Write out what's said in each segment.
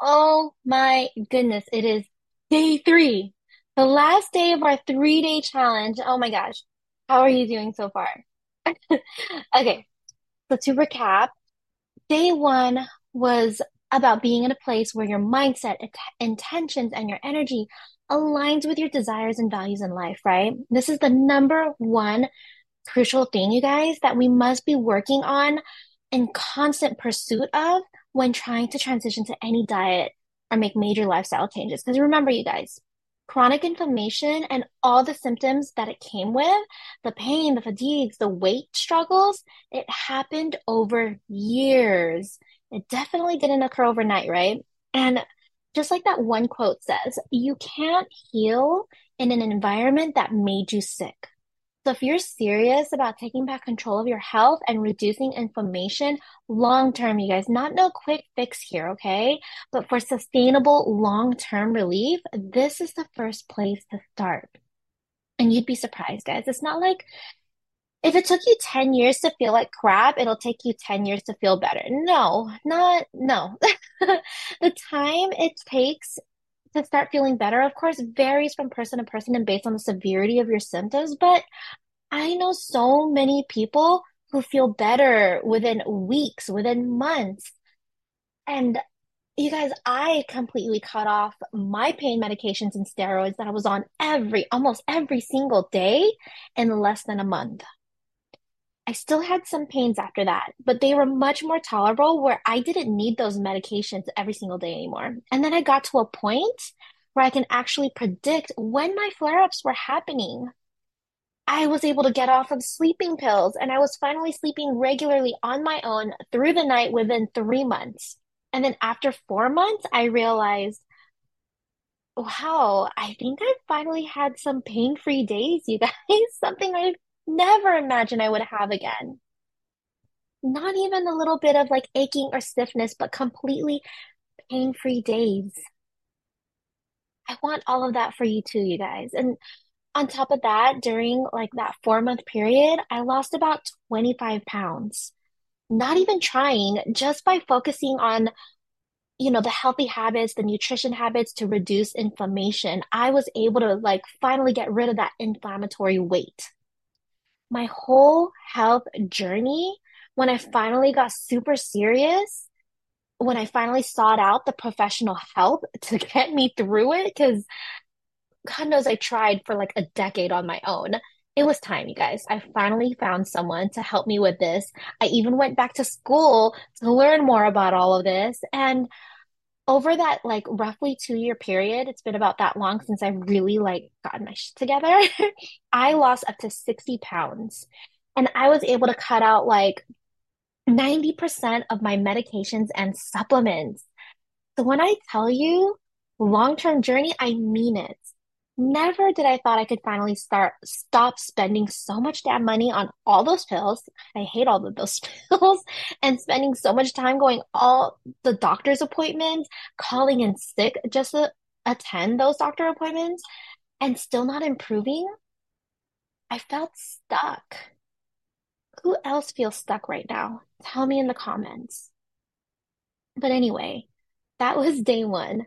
Oh my goodness, it is day three, the last day of our three day challenge. Oh my gosh, how are you doing so far? Okay, so to recap, day one was about being in a place where your mindset, int- intentions, and your energy aligns with your desires and values in life, right? This is the number one crucial thing, you guys, that we must be working on in constant pursuit of when trying to transition to any diet or make major lifestyle changes. Because remember, you guys, chronic inflammation and all the symptoms that it came with, the pain, the fatigues, the weight struggles, it happened over years. It definitely didn't occur overnight, right? And just like that one quote says, you can't heal in an environment that made you sick. So if you're serious about taking back control of your health and reducing inflammation long term, you guys, not no quick fix here, okay? But for sustainable long term relief, this is the first place to start. And you'd be surprised, guys. It's not like if it took you 10 years to feel like crap, it'll take you 10 years to feel better. No, not, no. The time it takes to start feeling better, of course, varies from person to person and based on the severity of your symptoms, but I know so many people who feel better within weeks, within months. And you guys, I completely cut off my pain medications and steroids that I was on every, almost every single day in less than a month. I still had some pains after that, but they were much more tolerable where I didn't need those medications every single day anymore. And then I got to a point where I can actually predict when my flare-ups were happening. I was able to get off of sleeping pills and I was finally sleeping regularly on my own through the night within three months. And then after four months, I realized, wow, I think I finally had some pain-free days, you guys. Something I never imagine I would have again. Not even a little bit of like aching or stiffness, but completely pain-free days. I want all of that for you too, you guys. And on top of that, during like that four month period, I lost about 25 pounds. Not even trying, just by focusing on, you know, the healthy habits, the nutrition habits to reduce inflammation, I was able to like finally get rid of that inflammatory weight. My whole health journey, when I finally got super serious, when I finally sought out the professional help to get me through it, because God knows I tried for like a decade on my own. It was time, you guys. I finally found someone to help me with this. I even went back to school to learn more about all of this. And over that like roughly two year period, it's been about that long since I've really like gotten my shit together. I lost up to 60 pounds. And I was able to cut out like 90% of my medications and supplements. So when I tell you long-term journey, I mean it. Never did I thought I could finally start stop spending so much damn money on all those pills. I hate all of those pills and spending so much time going all the doctor's appointments, calling in sick just to attend those doctor appointments and still not improving. I felt stuck. Who else feels stuck right now? Tell me in the comments. But anyway, that was day one.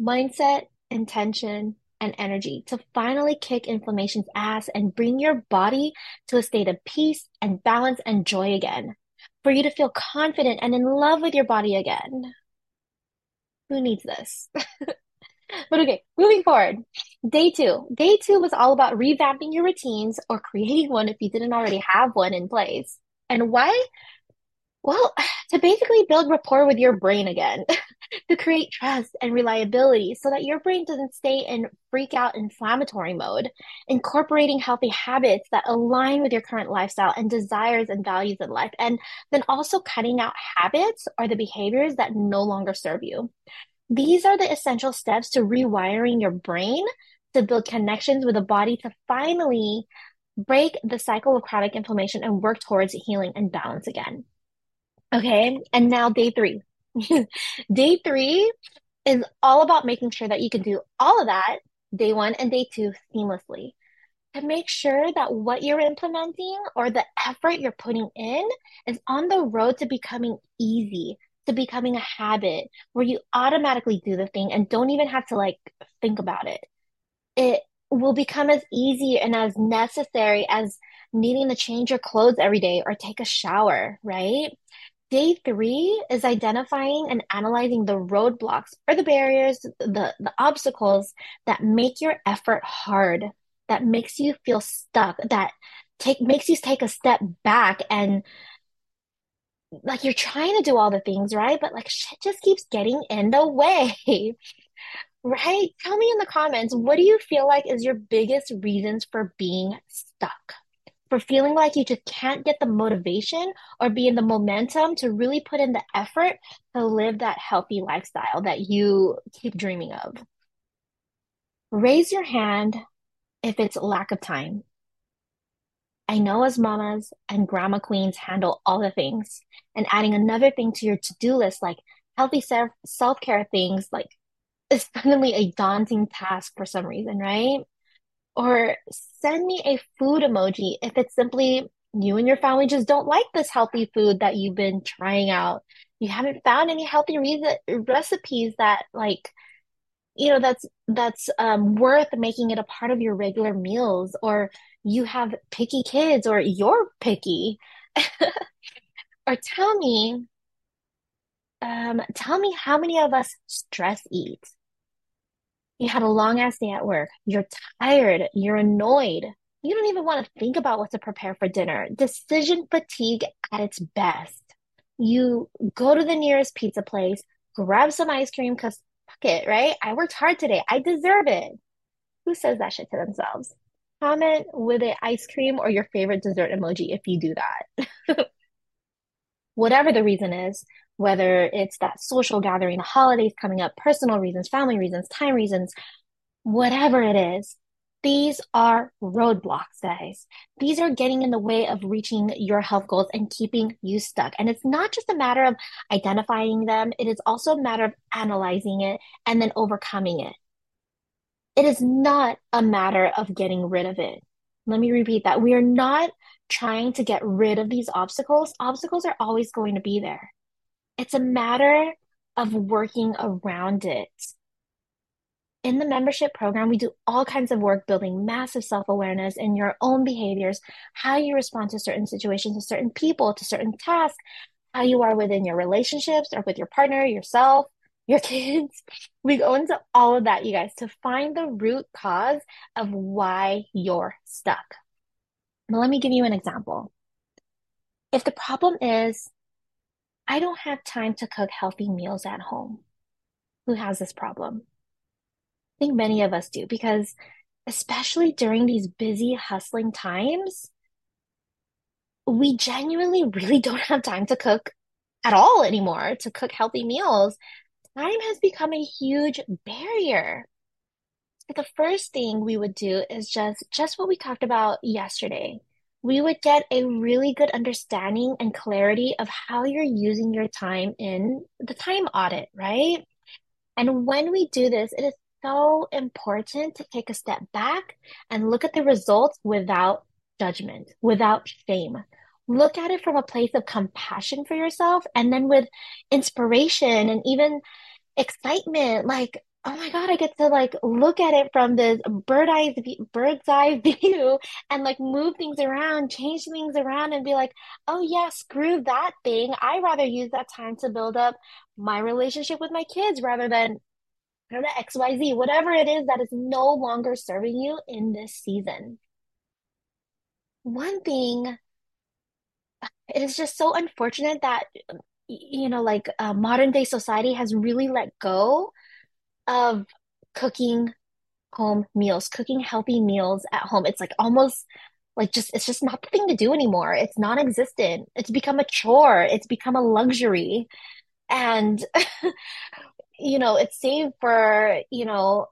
Mindset, intention, and energy to finally kick inflammation's ass and bring your body to a state of peace and balance and joy again. For you to feel confident and in love with your body again. Who needs this? But okay, moving forward. Day two. Day two was all about revamping your routines or creating one if you didn't already have one in place. And why? Well, to basically build rapport with your brain again, to create trust and reliability so that your brain doesn't stay in freak out inflammatory mode, incorporating healthy habits that align with your current lifestyle and desires and values in life, and then also cutting out habits or the behaviors that no longer serve you. These are the essential steps to rewiring your brain to build connections with the body to finally break the cycle of chronic inflammation and work towards healing and balance again. Okay, and now day three. Day three is all about making sure that you can do all of that day one and day two seamlessly to make sure that what you're implementing or the effort you're putting in is on the road to becoming easy, to becoming a habit where you automatically do the thing and don't even have to like think about it. It will become as easy and as necessary as needing to change your clothes every day or take a shower, right? Day three is identifying and analyzing the roadblocks or the barriers, the, the obstacles that make your effort hard, that makes you feel stuck, that take makes you take a step back and like you're trying to do all the things, right? But like shit just keeps getting in the way, right? Tell me in the comments, what do you feel like is your biggest reasons for being stuck? For feeling like you just can't get the motivation or be in the momentum to really put in the effort to live that healthy lifestyle that you keep dreaming of. Raise your hand if it's lack of time. I know as mamas and grandma queens handle all the things, and adding another thing to your to-do list, like healthy self self-care things, like is suddenly a daunting task for some reason, right? Or send me a food emoji if it's simply you and your family just don't like this healthy food that you've been trying out. You haven't found any healthy re recipes that like you know that's that's um, worth making it a part of your regular meals or you have picky kids or you're picky or tell me um, tell me how many of us stress eat you had a long ass day at work you're tired you're annoyed you don't even want to think about what to prepare for dinner decision fatigue at its best you go to the nearest pizza place grab some ice cream because fuck it, right? I worked hard today. I deserve it. Who says that shit to themselves? Comment with an ice cream or your favorite dessert emoji if you do that. Whatever the reason is, whether it's that social gathering, the holidays coming up, personal reasons, family reasons, time reasons, whatever it is, these are roadblocks, guys. These are getting in the way of reaching your health goals and keeping you stuck. And it's not just a matter of identifying them, it is also a matter of analyzing it and then overcoming it. It is not a matter of getting rid of it. Let me repeat that. We are not trying to get rid of these obstacles. Obstacles are always going to be there. It's a matter of working around it in the membership program, we do all kinds of work building massive self awareness in your own behaviors, how you respond to certain situations, to certain people, to certain tasks, how you are within your relationships or with your partner, yourself, your kids. We go into all of that, you guys, to find the root cause of why you're stuck. Now, let me give you an example. If the problem is, I don't have time to cook healthy meals at home, who has this problem? I think many of us do because especially during these busy, hustling times, we genuinely really don't have time to cook at all anymore, to cook healthy meals. Time has become a huge barrier. The first thing we would do is just just what we talked about yesterday. We would get a really good understanding and clarity of how you're using your time in the time audit, right? And when we do this, it is so important to take a step back and look at the results without judgment, without shame. Look at it from a place of compassion for yourself and then with inspiration and even excitement. Like, oh my God, I get to like look at it from this bird eye bird's eye view and like move things around, change things around and be like, oh yeah, screw that thing. I rather use that time to build up my relationship with my kids rather than I don't know, XYZ, whatever it is that is no longer serving you in this season. One thing, it is just so unfortunate that, you know, like uh, modern day society has really let go of cooking home meals, cooking healthy meals at home. It's like almost like just, it's just not the thing to do anymore. It's non-existent. It's become a chore. It's become a luxury. And you know, it's saved for, you know,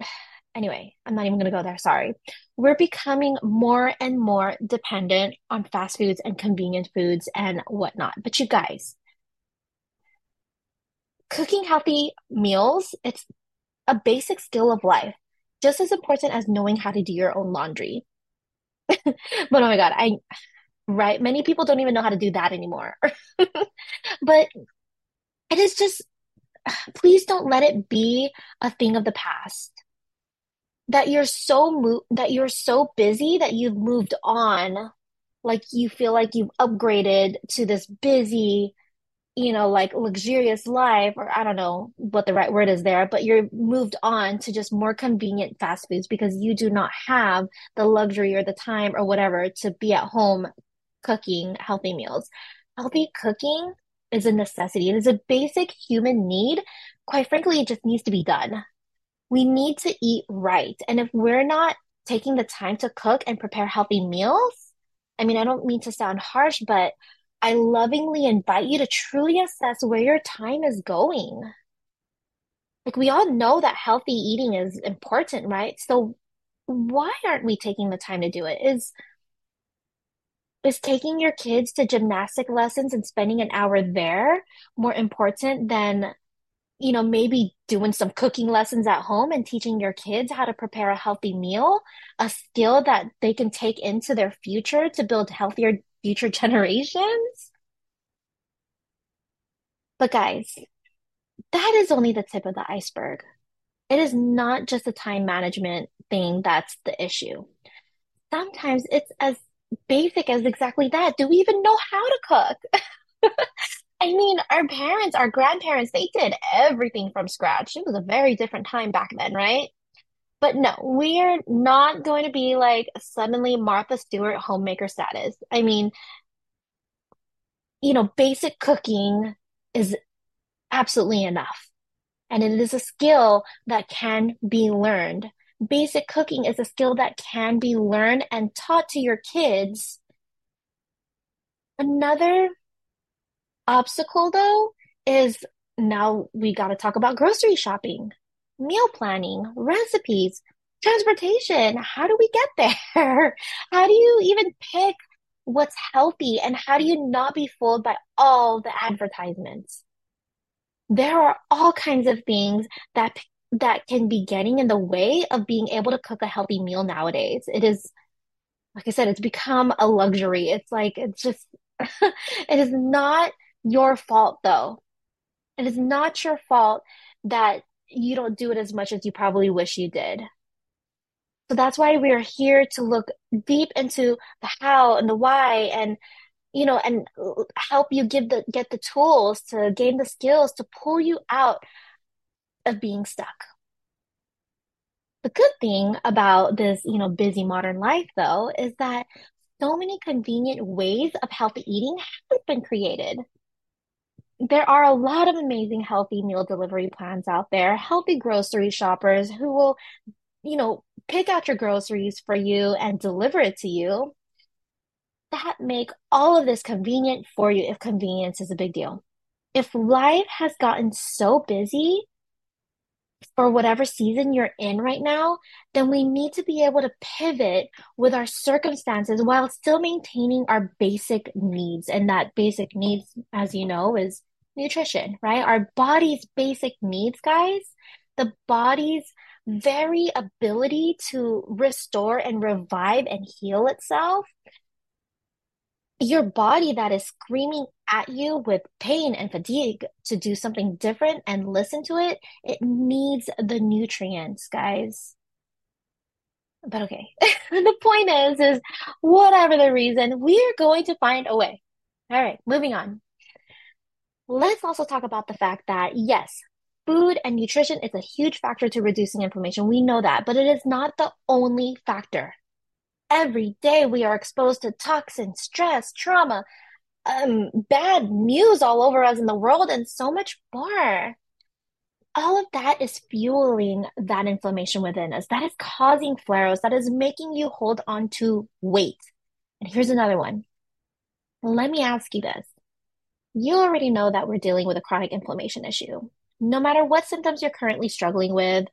anyway, I'm not even going to go there. Sorry. We're becoming more and more dependent on fast foods and convenient foods and whatnot. But you guys, cooking healthy meals, it's a basic skill of life, just as important as knowing how to do your own laundry. But oh my God, I, right? Many people don't even know how to do that anymore. But It is just, please don't let it be a thing of the past. That you're so mo that you're so busy that you've moved on. Like you feel like you've upgraded to this busy you know, like luxurious life, or I don't know what the right word is there, but you're moved on to just more convenient fast foods because you do not have the luxury or the time or whatever to be at home cooking healthy meals. Healthy cooking is a necessity. It is a basic human need. Quite frankly, it just needs to be done. We need to eat right. And if we're not taking the time to cook and prepare healthy meals, I mean, I don't mean to sound harsh, but I lovingly invite you to truly assess where your time is going. Like, we all know that healthy eating is important, right? So, why aren't we taking the time to do it? Is is taking your kids to gymnastic lessons and spending an hour there more important than, you know, maybe doing some cooking lessons at home and teaching your kids how to prepare a healthy meal, a skill that they can take into their future to build healthier future generations? But guys, that is only the tip of the iceberg. It is not just a time management thing that's the issue. Sometimes it's as basic as exactly that. Do we even know how to cook? I mean, our parents, our grandparents, they did everything from scratch. It was a very different time back then, right? But no, we're not going to be like suddenly Martha Stewart homemaker status. I mean, you know, basic cooking is absolutely enough. And it is a skill that can be learned. Basic cooking is a skill that can be learned and taught to your kids. Another obstacle, though, is now we got to talk about grocery shopping, meal planning, recipes, transportation. How do we get there? How do you even pick what's healthy and how do you not be fooled by all the advertisements? There are all kinds of things that that can be getting in the way of being able to cook a healthy meal nowadays. It is, like I said, it's become a luxury. It's like it's just it is not your fault though. It is not your fault that you don't do it as much as you probably wish you did. So that's why we are here to look deep into the how and the why and you know and help you give the get the tools to gain the skills to pull you out of being stuck. The good thing about this, you know, busy modern life though is that so many convenient ways of healthy eating have been created. There are a lot of amazing healthy meal delivery plans out there, healthy grocery shoppers who will you know, pick out your groceries for you and deliver it to you, that make all of this convenient for you if convenience is a big deal. If life has gotten so busy for whatever season you're in right now, then we need to be able to pivot with our circumstances while still maintaining our basic needs. And that basic needs, as you know, is nutrition, right? Our body's basic needs, guys. The body's very ability to restore and revive and heal itself, your body that is screaming at you with pain and fatigue to do something different and listen to it, it needs the nutrients, guys. But okay, the point is, is whatever the reason, we are going to find a way. All right, moving on. Let's also talk about the fact that yes, food and nutrition is a huge factor to reducing inflammation. We know that, but it is not the only factor. Every day we are exposed to toxins, stress, trauma, um, bad news all over us in the world, and so much more. All of that is fueling that inflammation within us. That is causing flares. That is making you hold on to weight. And here's another one. Let me ask you this. You already know that we're dealing with a chronic inflammation issue no matter what symptoms you're currently struggling with.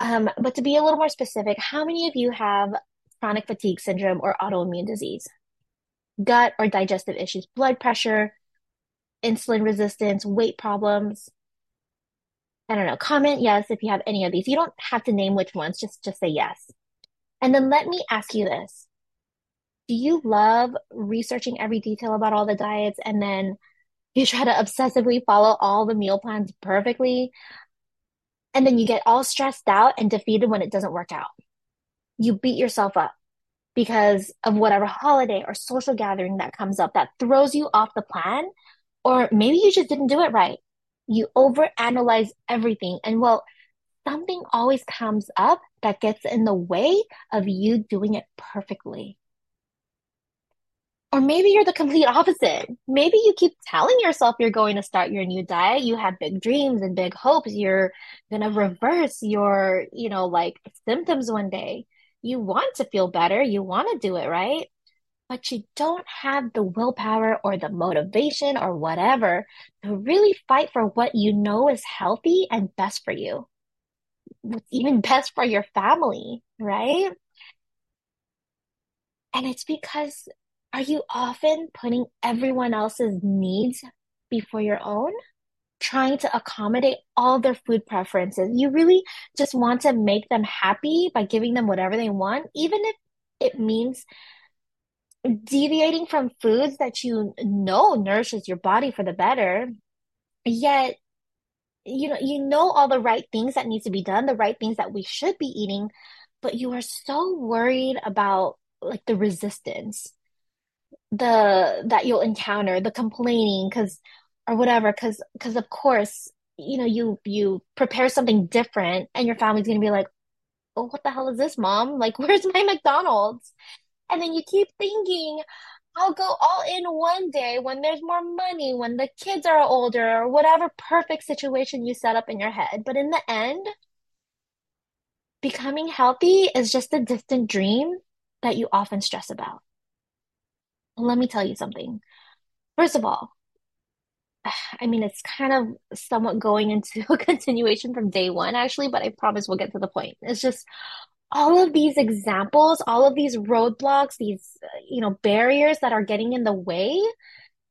Um, but to be a little more specific, how many of you have chronic fatigue syndrome or autoimmune disease? Gut or digestive issues, blood pressure, insulin resistance, weight problems. I don't know. Comment yes if you have any of these. You don't have to name which ones, just just say yes. And then let me ask you this. Do you love researching every detail about all the diets and then You try to obsessively follow all the meal plans perfectly, and then you get all stressed out and defeated when it doesn't work out. You beat yourself up because of whatever holiday or social gathering that comes up that throws you off the plan, or maybe you just didn't do it right. You overanalyze everything, and well, something always comes up that gets in the way of you doing it perfectly. Or maybe you're the complete opposite. Maybe you keep telling yourself you're going to start your new diet. You have big dreams and big hopes. You're gonna reverse your, you know, like symptoms one day. You want to feel better. You want to do it, right? But you don't have the willpower or the motivation or whatever to really fight for what you know is healthy and best for you. What's even best for your family, right? And it's because are you often putting everyone else's needs before your own? Trying to accommodate all their food preferences. You really just want to make them happy by giving them whatever they want, even if it means deviating from foods that you know nourishes your body for the better. Yet, you know, you know all the right things that needs to be done, the right things that we should be eating, but you are so worried about like the resistance the that you'll encounter, the complaining, because or whatever, because because of course, you know, you you prepare something different, and your family's gonna be like, "Oh, what the hell is this, mom? Like, where's my McDonald's?" And then you keep thinking, "I'll go all in one day when there's more money, when the kids are older, or whatever perfect situation you set up in your head." But in the end, becoming healthy is just a distant dream that you often stress about. Let me tell you something. First of all, I mean, it's kind of somewhat going into a continuation from day one, actually, but I promise we'll get to the point. It's just all of these examples, all of these roadblocks, these, you know, barriers that are getting in the way,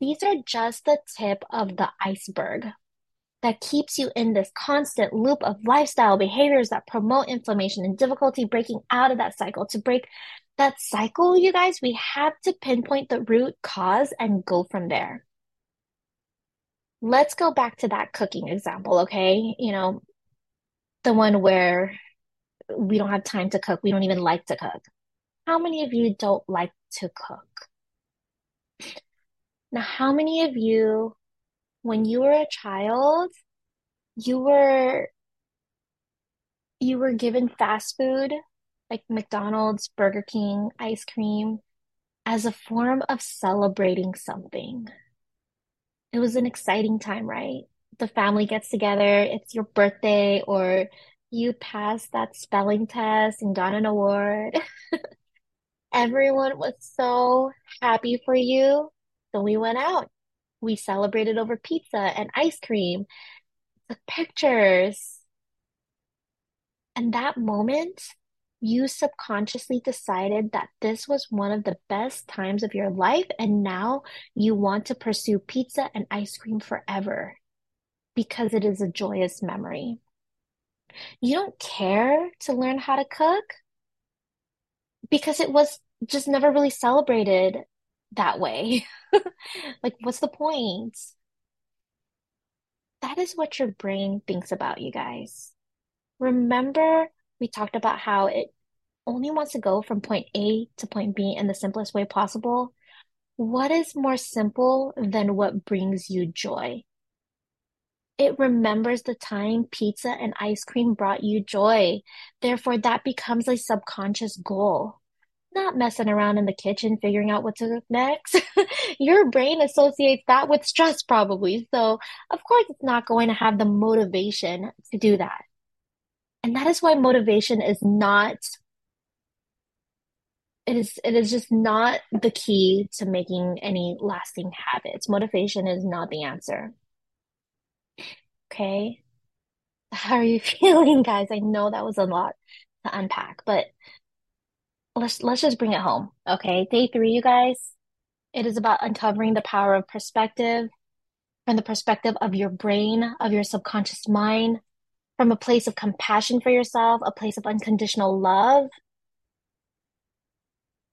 these are just the tip of the iceberg that keeps you in this constant loop of lifestyle behaviors that promote inflammation and difficulty breaking out of that cycle. To break that cycle, you guys, we have to pinpoint the root cause and go from there. Let's go back to that cooking example, okay? You know, the one where we don't have time to cook, we don't even like to cook. How many of you don't like to cook? Now, how many of you, when you were a child, you were you were given fast food like McDonald's, Burger King, ice cream as a form of celebrating something. It was an exciting time, right? The family gets together, it's your birthday, or you passed that spelling test and got an award. Everyone was so happy for you. So we went out. We celebrated over pizza and ice cream, took pictures. And that moment, you subconsciously decided that this was one of the best times of your life, and now you want to pursue pizza and ice cream forever because it is a joyous memory. You don't care to learn how to cook because it was just never really celebrated that way. Like, what's the point? That is what your brain thinks about you guys. Remember, we talked about how it only wants to go from point A to point B in the simplest way possible. What is more simple than what brings you joy? It remembers the time pizza and ice cream brought you joy. Therefore, that becomes a subconscious goal. Not messing around in the kitchen figuring out what to cook next. Your brain associates that with stress, probably. So, of course, it's not going to have the motivation to do that. And that is why motivation is not it is it is just not the key to making any lasting habits. Motivation is not the answer. Okay? How are you feeling, guys? I know that was a lot to unpack, but let's let's just bring it home. Okay? Day three, you guys. It is about uncovering the power of perspective from the perspective of your brain, of your subconscious mind, from a place of compassion for yourself, a place of unconditional love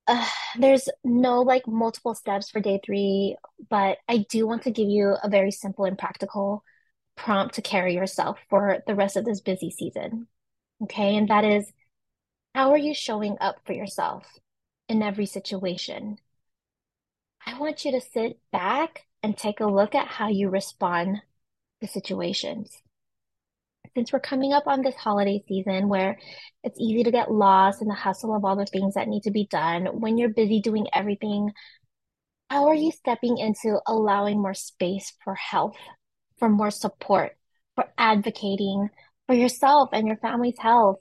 Uh, there's no like multiple steps for day three, but I do want to give you a very simple and practical prompt to carry yourself for the rest of this busy season. Okay. And that is, how are you showing up for yourself in every situation? I want you to sit back and take a look at how you respond to situations. Since we're coming up on this holiday season where it's easy to get lost in the hustle of all the things that need to be done, when you're busy doing everything, how are you stepping into allowing more space for health, for more support, for advocating for yourself and your family's health?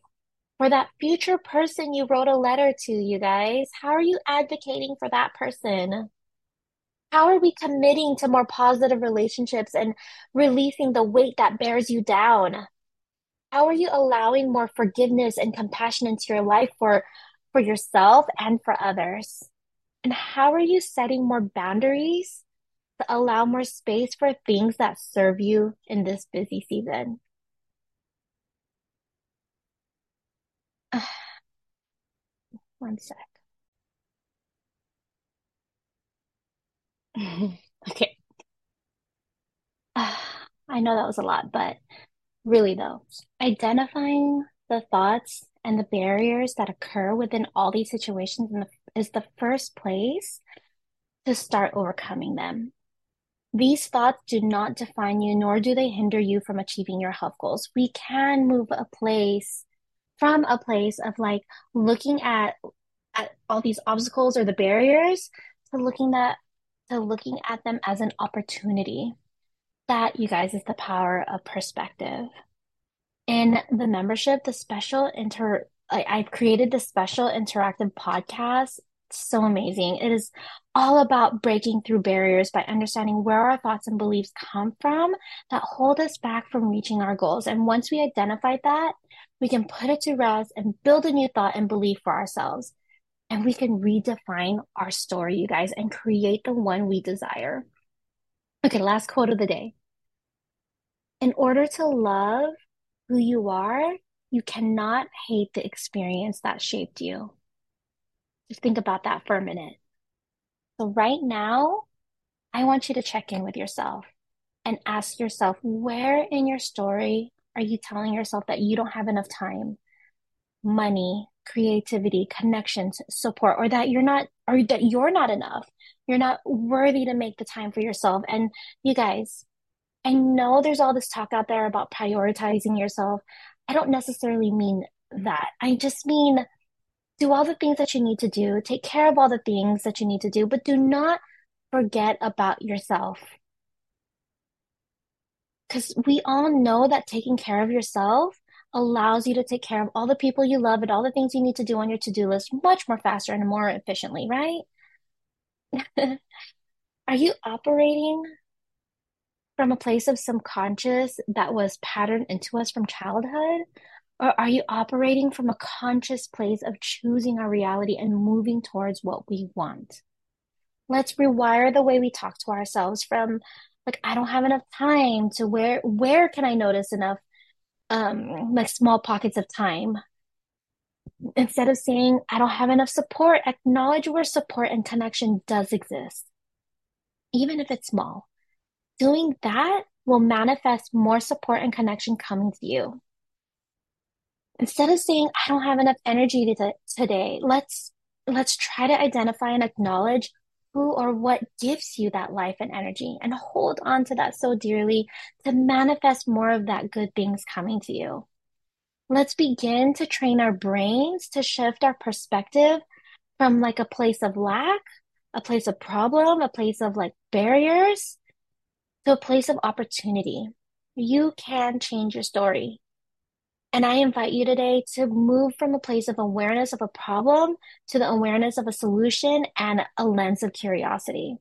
For that future person you wrote a letter to, you guys, how are you advocating for that person? How are we committing to more positive relationships and releasing the weight that bears you down? How are you allowing more forgiveness and compassion into your life for for yourself and for others? And how are you setting more boundaries to allow more space for things that serve you in this busy season? One sec. Okay. I know that was a lot, but really though, identifying the thoughts and the barriers that occur within all these situations the, is the first place to start overcoming them. These thoughts do not define you, nor do they hinder you from achieving your health goals. We can move a place from a place of like looking at at all these obstacles or the barriers to looking at to looking at them as an opportunity. That, you guys, is the power of perspective. In the membership, the special inter I, I've created the special interactive podcast. It's so amazing. It is all about breaking through barriers by understanding where our thoughts and beliefs come from that hold us back from reaching our goals. And once we identify that, we can put it to rest and build a new thought and belief for ourselves. And we can redefine our story, you guys, and create the one we desire. Okay, last quote of the day. In order to love who you are, you cannot hate the experience that shaped you. Just think about that for a minute. So, right now, I want you to check in with yourself and ask yourself where in your story are you telling yourself that you don't have enough time, money, creativity, connections, support, or that you're not, or that you're not enough? You're not worthy to make the time for yourself. And you guys, I know there's all this talk out there about prioritizing yourself. I don't necessarily mean that. I just mean do all the things that you need to do, take care of all the things that you need to do, but do not forget about yourself. Because we all know that taking care of yourself allows you to take care of all the people you love and all the things you need to do on your to-do list much more faster and more efficiently, right? Are you operating from a place of subconscious that was patterned into us from childhood? Or are you operating from a conscious place of choosing our reality and moving towards what we want? Let's rewire the way we talk to ourselves from like I don't have enough time to where where can I notice enough um like small pockets of time? Instead of saying I don't have enough support, acknowledge where support and connection does exist, even if it's small. Doing that will manifest more support and connection coming to you. Instead of saying, I don't have enough energy to today, let's let's try to identify and acknowledge who or what gives you that life and energy and hold on to that so dearly to manifest more of that good things coming to you. Let's begin to train our brains to shift our perspective from like a place of lack, a place of problem, a place of like barriers to a place of opportunity. You can change your story. And I invite you today to move from a place of awareness of a problem to the awareness of a solution and a lens of curiosity.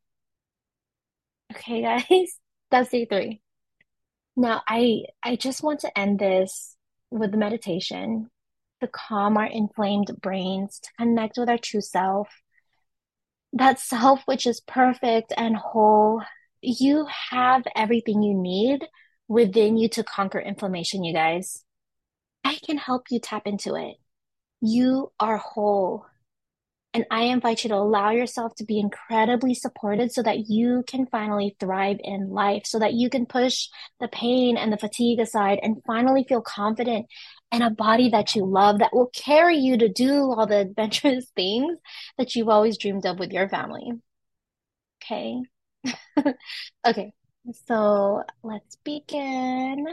Okay, guys, that's day three. Now, I I just want to end this with meditation to calm our inflamed brains, to connect with our true self, that self which is perfect and whole. You have everything you need within you to conquer inflammation, you guys. I can help you tap into it. You are whole. And I invite you to allow yourself to be incredibly supported so that you can finally thrive in life, so that you can push the pain and the fatigue aside and finally feel confident in a body that you love that will carry you to do all the adventurous things that you've always dreamed of with your family. Okay. Okay. So let's begin.